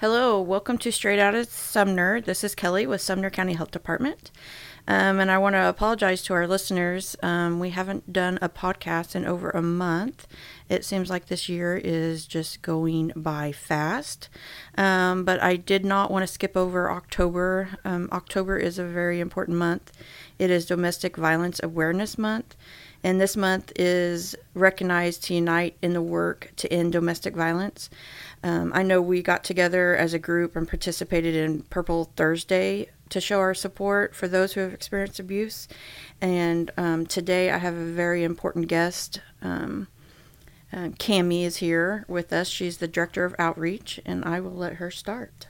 Hello, welcome to Straight Out of Sumner. This is Kelly with Sumner County Health Department. Um, and I want to apologize to our listeners. Um, we haven't done a podcast in over a month. It seems like this year is just going by fast. Um, but I did not want to skip over October. Um, October is a very important month, it is Domestic Violence Awareness Month. And this month is recognized to unite in the work to end domestic violence. Um, I know we got together as a group and participated in Purple Thursday to show our support for those who have experienced abuse. And um, today I have a very important guest. Um, uh, Cami is here with us. She's the director of outreach, and I will let her start.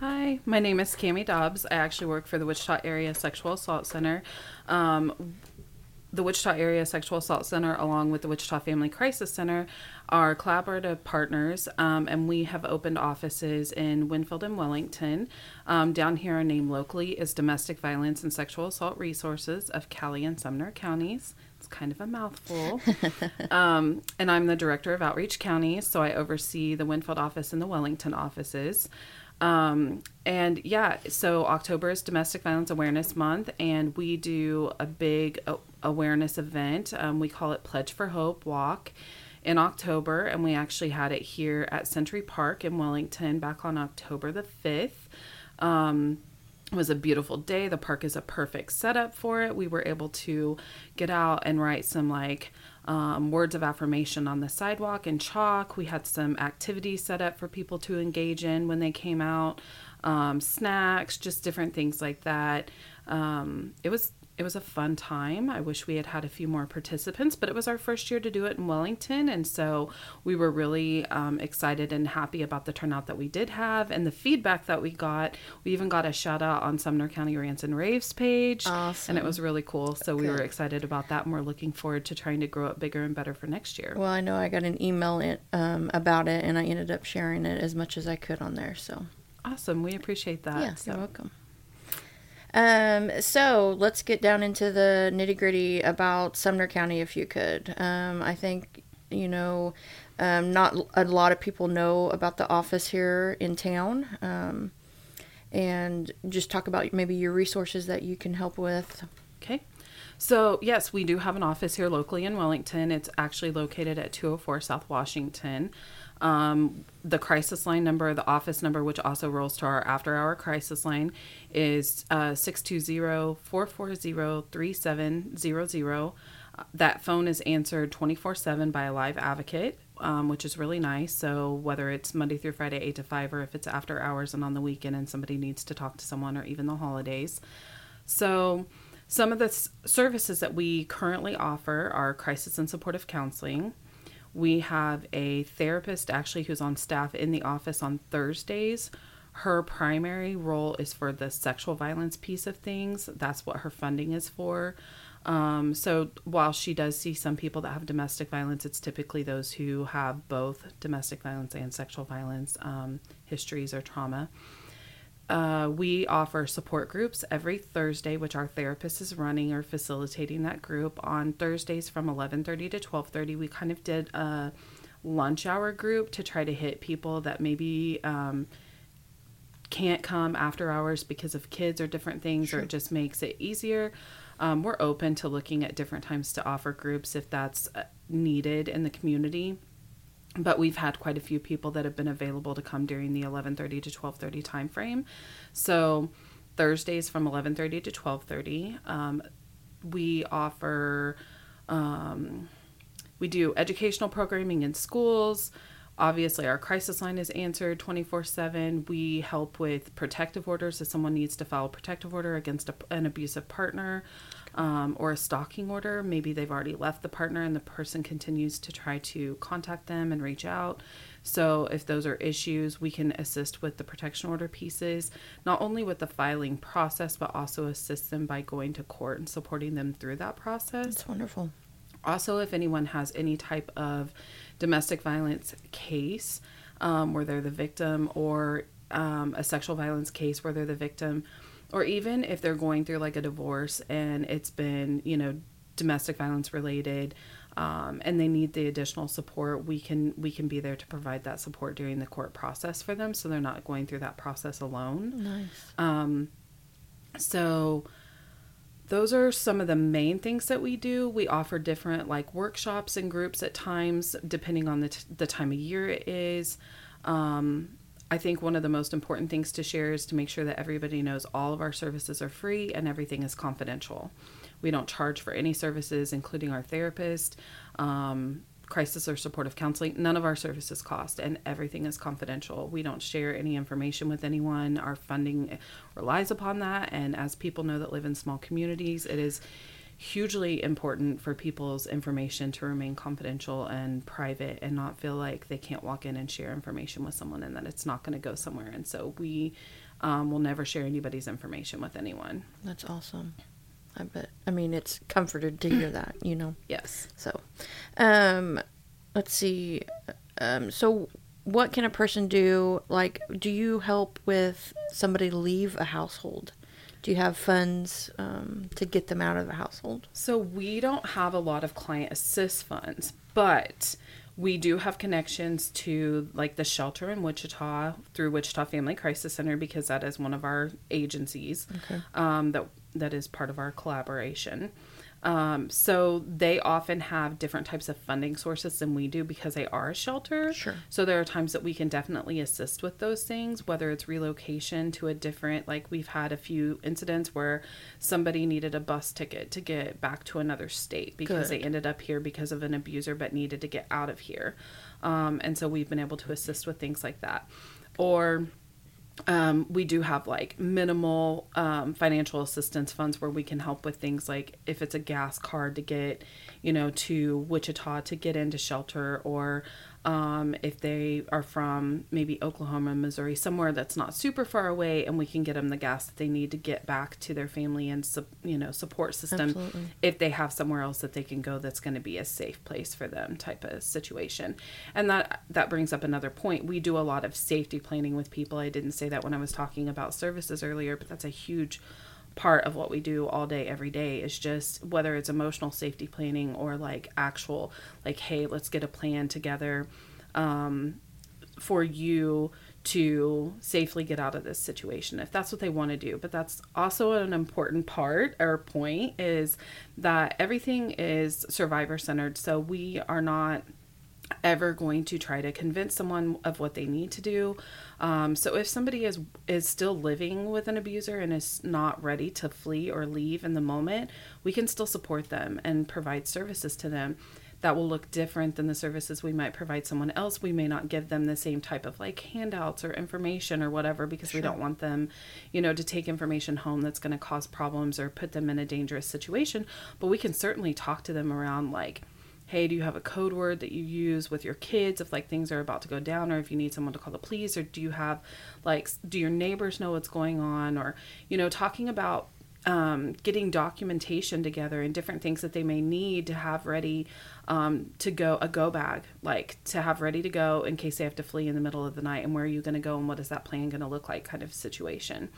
Hi, my name is Cami Dobbs. I actually work for the Wichita Area Sexual Assault Center. Um, the Wichita Area Sexual Assault Center, along with the Wichita Family Crisis Center, are collaborative partners, um, and we have opened offices in Winfield and Wellington. Um, down here, our name locally is Domestic Violence and Sexual Assault Resources of Cowley and Sumner counties. It's kind of a mouthful. um, and I'm the director of Outreach Counties, so I oversee the Winfield office and the Wellington offices. Um, and yeah, so October is Domestic Violence Awareness Month, and we do a big awareness event. Um, we call it Pledge for Hope Walk in October, and we actually had it here at Century Park in Wellington back on October the 5th. Um, it was a beautiful day. The park is a perfect setup for it. We were able to get out and write some like um, words of affirmation on the sidewalk in chalk. We had some activities set up for people to engage in when they came out, um, snacks, just different things like that. Um, it was it was a fun time. I wish we had had a few more participants, but it was our first year to do it in Wellington. And so we were really um, excited and happy about the turnout that we did have and the feedback that we got. We even got a shout out on Sumner County Rants and Raves page. Awesome. And it was really cool. So Good. we were excited about that and we're looking forward to trying to grow it bigger and better for next year. Well, I know I got an email in, um, about it and I ended up sharing it as much as I could on there. So awesome. We appreciate that. Yeah, so. you're welcome. Um, so let's get down into the nitty gritty about Sumner County, if you could. Um, I think you know, um, not a lot of people know about the office here in town, um, and just talk about maybe your resources that you can help with. Okay. So, yes, we do have an office here locally in Wellington. It's actually located at 204 South Washington. Um, the crisis line number, the office number, which also rolls to our after hour crisis line, is uh, 620 440 3700. That phone is answered 24 7 by a live advocate, um, which is really nice. So, whether it's Monday through Friday, 8 to 5, or if it's after hours and on the weekend and somebody needs to talk to someone, or even the holidays. So, some of the s- services that we currently offer are crisis and supportive counseling we have a therapist actually who's on staff in the office on Thursdays. Her primary role is for the sexual violence piece of things. That's what her funding is for. Um, so while she does see some people that have domestic violence, it's typically those who have both domestic violence and sexual violence um, histories or trauma. Uh, we offer support groups every Thursday, which our therapist is running or facilitating that group on Thursdays from 11:30 to 12:30. We kind of did a lunch hour group to try to hit people that maybe um, can't come after hours because of kids or different things, sure. or it just makes it easier. Um, we're open to looking at different times to offer groups if that's uh, needed in the community but we've had quite a few people that have been available to come during the 11:30 to 12:30 time frame. So Thursdays from 11:30 to 12:30, um, we offer um, we do educational programming in schools. Obviously, our crisis line is answered 24 7. We help with protective orders if someone needs to file a protective order against a, an abusive partner um, or a stalking order. Maybe they've already left the partner and the person continues to try to contact them and reach out. So, if those are issues, we can assist with the protection order pieces, not only with the filing process, but also assist them by going to court and supporting them through that process. That's wonderful. Also, if anyone has any type of domestic violence case um, where they're the victim or um, a sexual violence case where they're the victim, or even if they're going through like a divorce and it's been, you know, domestic violence related, um, and they need the additional support, we can we can be there to provide that support during the court process for them, so they're not going through that process alone. Nice. Um, so those are some of the main things that we do. We offer different like workshops and groups at times, depending on the t- the time of year it is. Um, I think one of the most important things to share is to make sure that everybody knows all of our services are free and everything is confidential. We don't charge for any services, including our therapist, um, crisis or supportive counseling. None of our services cost, and everything is confidential. We don't share any information with anyone. Our funding relies upon that. And as people know that live in small communities, it is hugely important for people's information to remain confidential and private and not feel like they can't walk in and share information with someone and that it's not going to go somewhere. And so we um, will never share anybody's information with anyone. That's awesome. I bet. I mean, it's comforted to hear that, you know. Yes. So, um, let's see. Um, so, what can a person do? Like, do you help with somebody leave a household? Do you have funds um, to get them out of the household? So we don't have a lot of client assist funds, but we do have connections to like the shelter in Wichita through Wichita Family Crisis Center because that is one of our agencies Okay. um, that that is part of our collaboration. Um, so they often have different types of funding sources than we do because they are a shelter. Sure. So there are times that we can definitely assist with those things, whether it's relocation to a different, like we've had a few incidents where somebody needed a bus ticket to get back to another state because Good. they ended up here because of an abuser but needed to get out of here. Um, and so we've been able to assist with things like that. Or um, we do have like minimal um, financial assistance funds where we can help with things like if it's a gas card to get, you know, to Wichita to get into shelter, or um, if they are from maybe Oklahoma, Missouri, somewhere that's not super far away, and we can get them the gas that they need to get back to their family and you know support system. Absolutely. If they have somewhere else that they can go, that's going to be a safe place for them, type of situation. And that that brings up another point. We do a lot of safety planning with people. I didn't say that when I was talking about services earlier, but that's a huge part of what we do all day every day is just whether it's emotional safety planning or like actual like hey let's get a plan together um, for you to safely get out of this situation if that's what they want to do. But that's also an important part or point is that everything is survivor centered so we are not ever going to try to convince someone of what they need to do. Um, so if somebody is is still living with an abuser and is not ready to flee or leave in the moment, we can still support them and provide services to them that will look different than the services we might provide someone else. We may not give them the same type of like handouts or information or whatever because we don't want them, you know, to take information home that's going to cause problems or put them in a dangerous situation. But we can certainly talk to them around like hey do you have a code word that you use with your kids if like things are about to go down or if you need someone to call the police or do you have like do your neighbors know what's going on or you know talking about um, getting documentation together and different things that they may need to have ready um, to go a go bag like to have ready to go in case they have to flee in the middle of the night and where are you going to go and what is that plan going to look like kind of situation.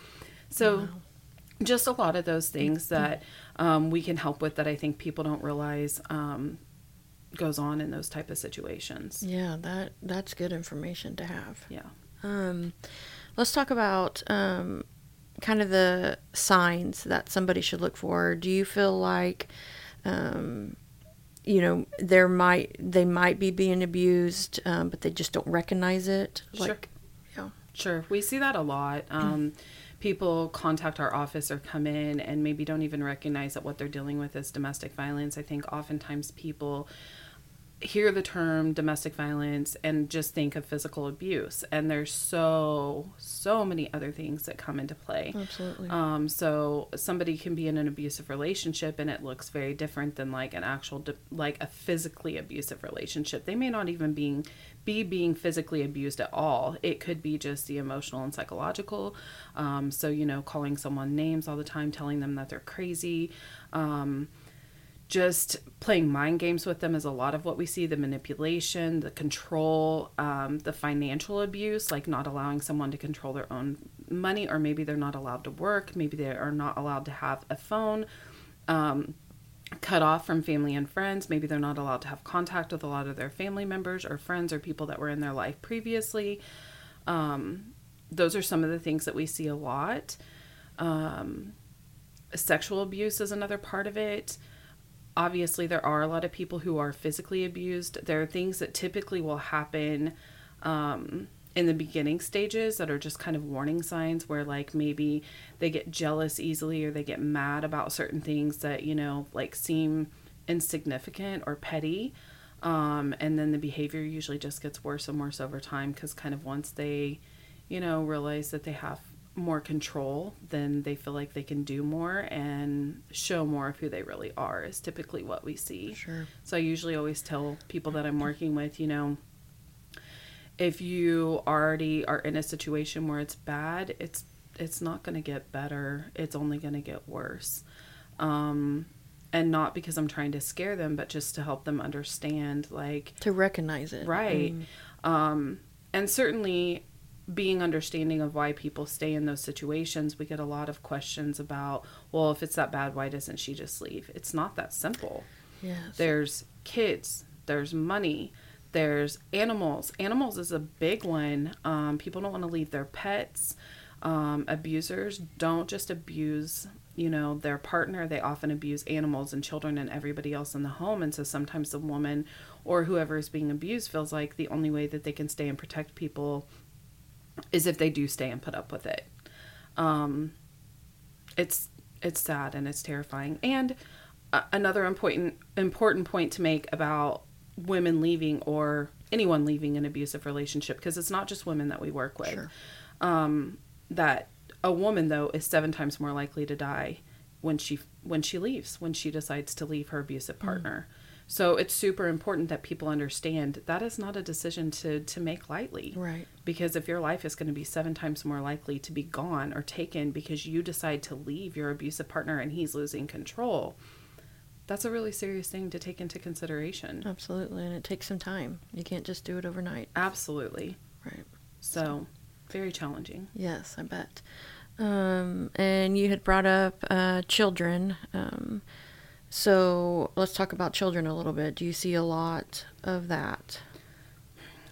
So just a lot of those things that um, we can help with that i think people don't realize um, goes on in those type of situations Yeah, that that's good information to have. yeah Um, let's talk about um, kind of the signs that somebody should look for. Do you feel like, um, you know, there might they might be being abused, um, but they just don't recognize it? Sure. Yeah, Sure, we see that a lot. Um, people contact our office or come in and maybe don't even recognize that what they're dealing with is domestic violence. I think oftentimes people hear the term domestic violence and just think of physical abuse, and there's so so many other things that come into play. absolutely. Um, so somebody can be in an abusive relationship and it looks very different than like an actual, like a physically abusive relationship. They may not even being be being physically abused at all. It could be just the emotional and psychological. Um, so you know, calling someone names all the time, telling them that they're crazy. Um, just playing mind games with them is a lot of what we see the manipulation the control um, the financial abuse like not allowing someone to control their own money or maybe they're not allowed to work maybe they are not allowed to have a phone um, cut off from family and friends. Maybe they're not allowed to have contact with a lot of their family members or friends or people that were in their life previously. Um, those are some of the things that we see a lot. Um, sexual abuse is another part of it. Obviously, there are a lot of people who are physically abused. There are things that typically will happen um, in the beginning stages that are just kind of warning signs where, like, maybe they get jealous easily or they get mad about certain things that, you know, like seem insignificant or petty. Um, and then the behavior usually just gets worse and worse over time because, kind of, once they, you know, realize that they have more control, then they feel like they can do more and show more of who they really are, is typically what we see. Sure. So I usually always tell people that I'm working with, you know, if you already are in a situation where it's bad, it's it's not going to get better. It's only going to get worse. Um, and not because I'm trying to scare them, but just to help them understand, like, To recognize it. right. Mm, Um, and certainly being understanding of why people stay in those situations, we get a lot of questions about, well, if it's that bad, why doesn't she just leave? It's not that simple. yes. There's kids, there's money, there's animals. Animals is a big one. Um, people don't want to leave their pets. Um, abusers don't just abuse, you know, their partner. They often abuse animals and children and everybody else in the home. And so sometimes the woman or whoever is being abused feels like the only way that they can stay and protect people is if they do stay and put up with it. Um, it's it's sad and it's terrifying. And uh, another important important point to make about women leaving or anyone leaving an abusive relationship because it's not just women that we work with. Sure. Um, that a woman though is seven times more likely to die when she when she leaves when she decides to leave her abusive partner. So it's super important that people understand that is not a decision to to make lightly Right. because if your life is going to be seven times more likely to be gone or taken because you decide to leave your abusive partner and he's losing control that's a really serious thing to take into consideration Absolutely. And it takes some time. You can't just do it overnight. absolutely Right. so very challenging Yes, I bet. Um, and you had brought up uh, children. Um, so let's talk about children a little bit. Do you see a lot of that?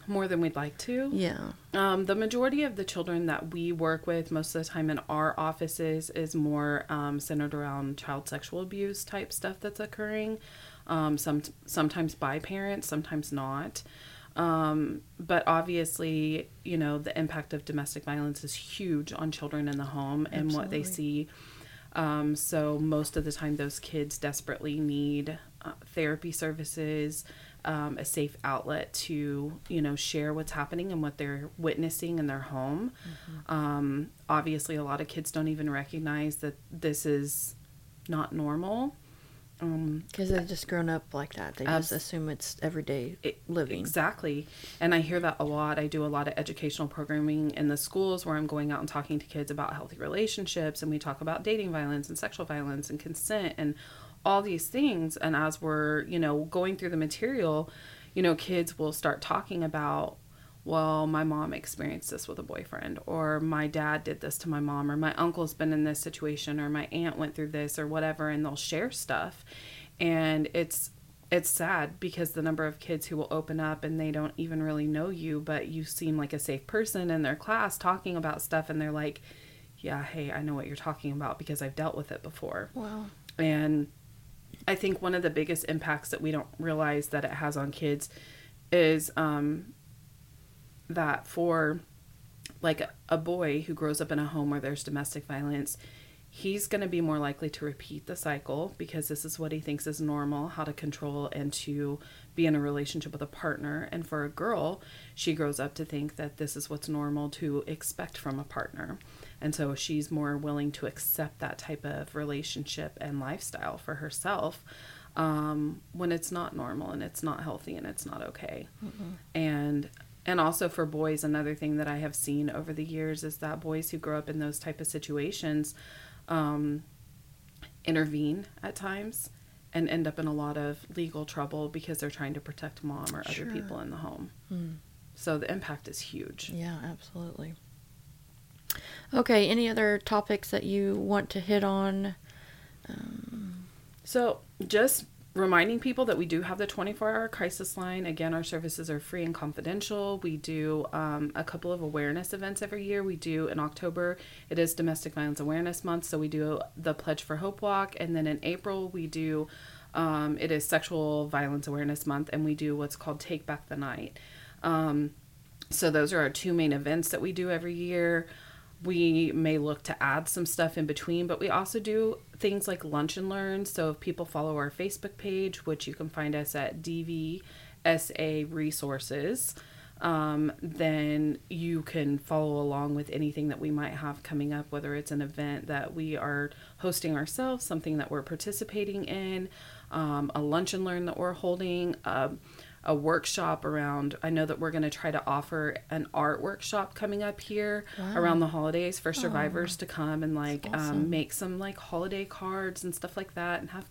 more than we'd like to Yeah. Um, the majority of the children that we work with most of the time in our offices is more um, centered around child sexual abuse type stuff that's occurring. Um, some sometimes by parents, sometimes not. Um, but obviously, you know, the impact of domestic violence is huge on children in the home and what they see. Um, so most of the time, those kids desperately need uh, therapy services, um, a safe outlet to you know share what's happening and what they're witnessing in their home. Um, obviously, a lot of kids don't even recognize that this is not normal. Um, Because they've just grown up like that. They just assume it's everyday it- living. Exactly. And I hear that a lot. I do a lot of educational programming in the schools where I'm going out and talking to kids about healthy relationships and we talk about dating violence and sexual violence and consent and all these things and as we're, you know, going through the material, you know, kids will start talking about well, my mom experienced this with a boyfriend, or my dad did this to my mom, or my uncle's been in this situation, or my aunt went through this, or whatever, and they'll share stuff. And it's it's sad because the number of kids who will open up and they don't even really know you, but you seem like a safe person in their class talking about stuff, and they're like, "Yeah, hey, I know what you're talking about because I've dealt with it before." Wow. And I think one of the biggest impacts that we don't realize that it has on kids is um, that for like a, boy who grows up in a home where there's domestic violence, he's going to be more likely to repeat the cycle because this is what he thinks is normal how to control and to be in a relationship with a partner. And for a girl, she grows up to think that this is what's normal to expect from a partner. And so she's more willing to accept that type of relationship and lifestyle for herself um, when it's not normal and it's not healthy and it's not okay. And and also for boys, another thing that I have seen over the years is that boys who grow up in those type of situations um, intervene at times and end up in a lot of legal trouble because they're trying to protect mom or other Sure. people in the home. Hmm. So the impact is huge. Yeah, absolutely. Okay, any other topics that you want to hit on? Um, So just reminding people that we do have the 24 hour crisis line. Again, our services are free and confidential. We do um, a couple of awareness events every year. We do in October, it is Domestic Violence Awareness Month. So we do the Pledge for Hope Walk. And then in April, we do, um, it is Sexual Violence Awareness Month. And we do what's called Take Back the Night. Um, so those are our two main events that we do every year we may look to add some stuff in between, but we also do things like lunch and learn. So if people follow our Facebook page, which you can find us at DVSA Resources, um, then you can follow along with anything that we might have coming up, whether it's an event that we are hosting ourselves, something that we're participating in, um, a lunch and learn that we're holding. Uh, a workshop around i know that we're going to try to offer an art workshop coming up here wow. around the holidays for survivors oh, to come and like um, awesome. um, make some like holiday cards and stuff like that and have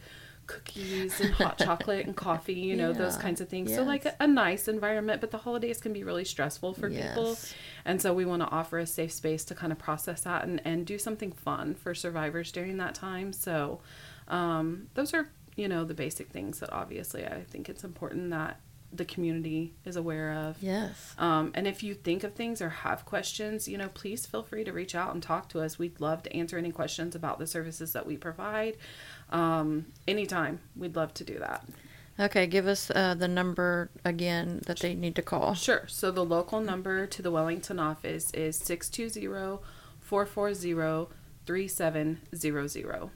cookies and hot chocolate and coffee you know yeah. those kinds of things yes. so like a, a, nice environment but the holidays can be really stressful for yes. people and so we want to offer a safe space to kind of process that and, and do something fun for survivors during that time so um, those are you know the basic things that obviously i think it's important that the community is aware of. Yes. Um, and if you think of things or have questions, you know, please feel free to reach out and talk to us. We'd love to answer any questions about the services that we provide. Um, anytime, we'd love to do that. Okay, give us uh, the number again that they need to call. Sure. So the local number to the Wellington office is 620 440 3700.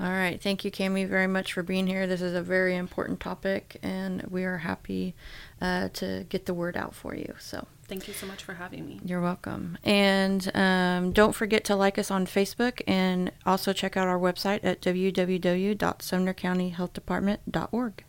All right. Thank you, Cami, very much for being here. This is a very important topic, and we are happy uh, to get the word out for you. So. Thank you so much for having me. You're welcome. And um, don't forget to like us on Facebook and also check out our website at www.sumnercountyhealthdepartment.org.